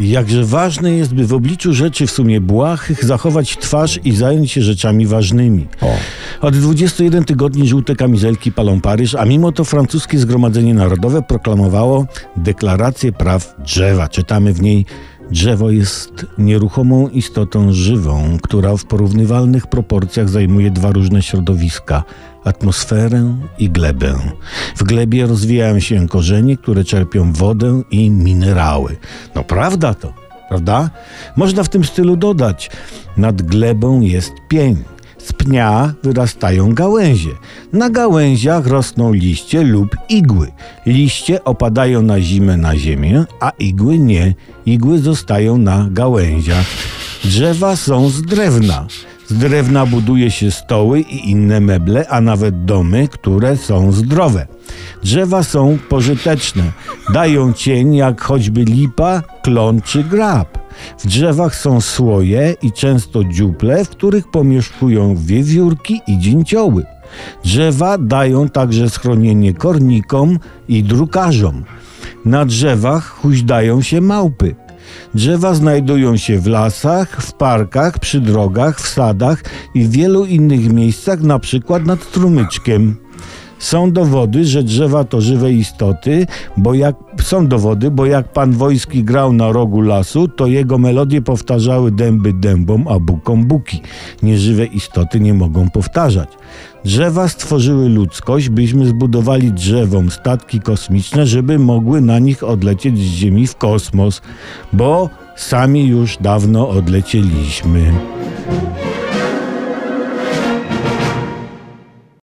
Jakże ważne jest, by w obliczu rzeczy w sumie błahych zachować twarz i zająć się rzeczami ważnymi. O. Od 21 tygodni żółte kamizelki palą Paryż, a mimo to francuskie Zgromadzenie Narodowe proklamowało deklarację praw drzewa. Czytamy w niej Drzewo jest nieruchomą istotą żywą, która w porównywalnych proporcjach zajmuje dwa różne środowiska atmosferę i glebę. W glebie rozwijają się korzenie, które czerpią wodę i minerały. No prawda to, prawda? Można w tym stylu dodać: nad glebą jest pień. Z pnia wyrastają gałęzie. Na gałęziach rosną liście lub igły. Liście opadają na zimę na ziemię, a igły nie. Igły zostają na gałęziach. Drzewa są z drewna. Z drewna buduje się stoły i inne meble, a nawet domy, które są zdrowe. Drzewa są pożyteczne. Dają cień jak choćby lipa, klon czy grab. W drzewach są słoje i często dziuple, w których pomieszkują wiewiórki i dzięcioły. Drzewa dają także schronienie kornikom i drukarzom. Na drzewach huźdają się małpy. Drzewa znajdują się w lasach, w parkach, przy drogach, w sadach i w wielu innych miejscach, na przykład nad strumyczkiem. Są dowody, że drzewa to żywe istoty, bo jak są dowody, bo jak pan Wojski grał na rogu lasu, to jego melodie powtarzały dęby dębom, a bukom buki. Nieżywe istoty nie mogą powtarzać. Drzewa stworzyły ludzkość, byśmy zbudowali drzewom statki kosmiczne, żeby mogły na nich odlecieć z Ziemi w kosmos, bo sami już dawno odlecieliśmy.